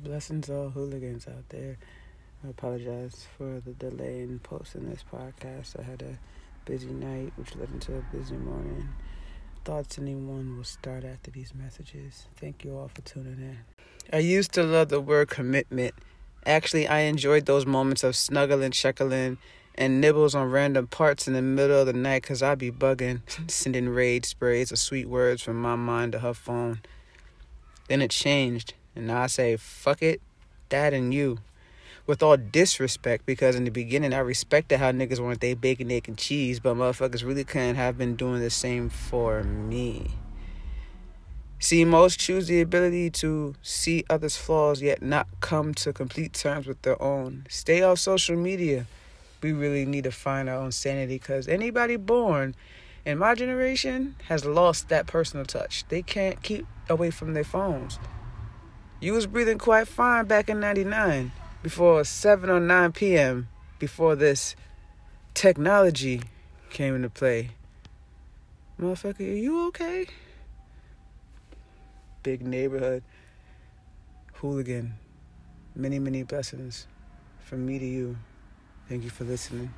Blessings all hooligans out there. I apologize for the delay in posting this podcast. I had a busy night, which led into a busy morning. Thoughts anyone will start after these messages. Thank you all for tuning in. I used to love the word commitment. Actually, I enjoyed those moments of snuggling, chuckling, and nibbles on random parts in the middle of the night because I'd be bugging, sending rage sprays of sweet words from my mind to her phone. Then it changed. And I say, fuck it, that and you. With all disrespect, because in the beginning I respected how niggas wanted they bacon, egg, and cheese, but motherfuckers really couldn't have been doing the same for me. See, most choose the ability to see others' flaws yet not come to complete terms with their own. Stay off social media. We really need to find our own sanity because anybody born in my generation has lost that personal touch. They can't keep away from their phones. You was breathing quite fine back in 99 before 7 or 9 p.m. before this technology came into play. Motherfucker, are you okay? Big neighborhood hooligan. Many, many blessings from me to you. Thank you for listening.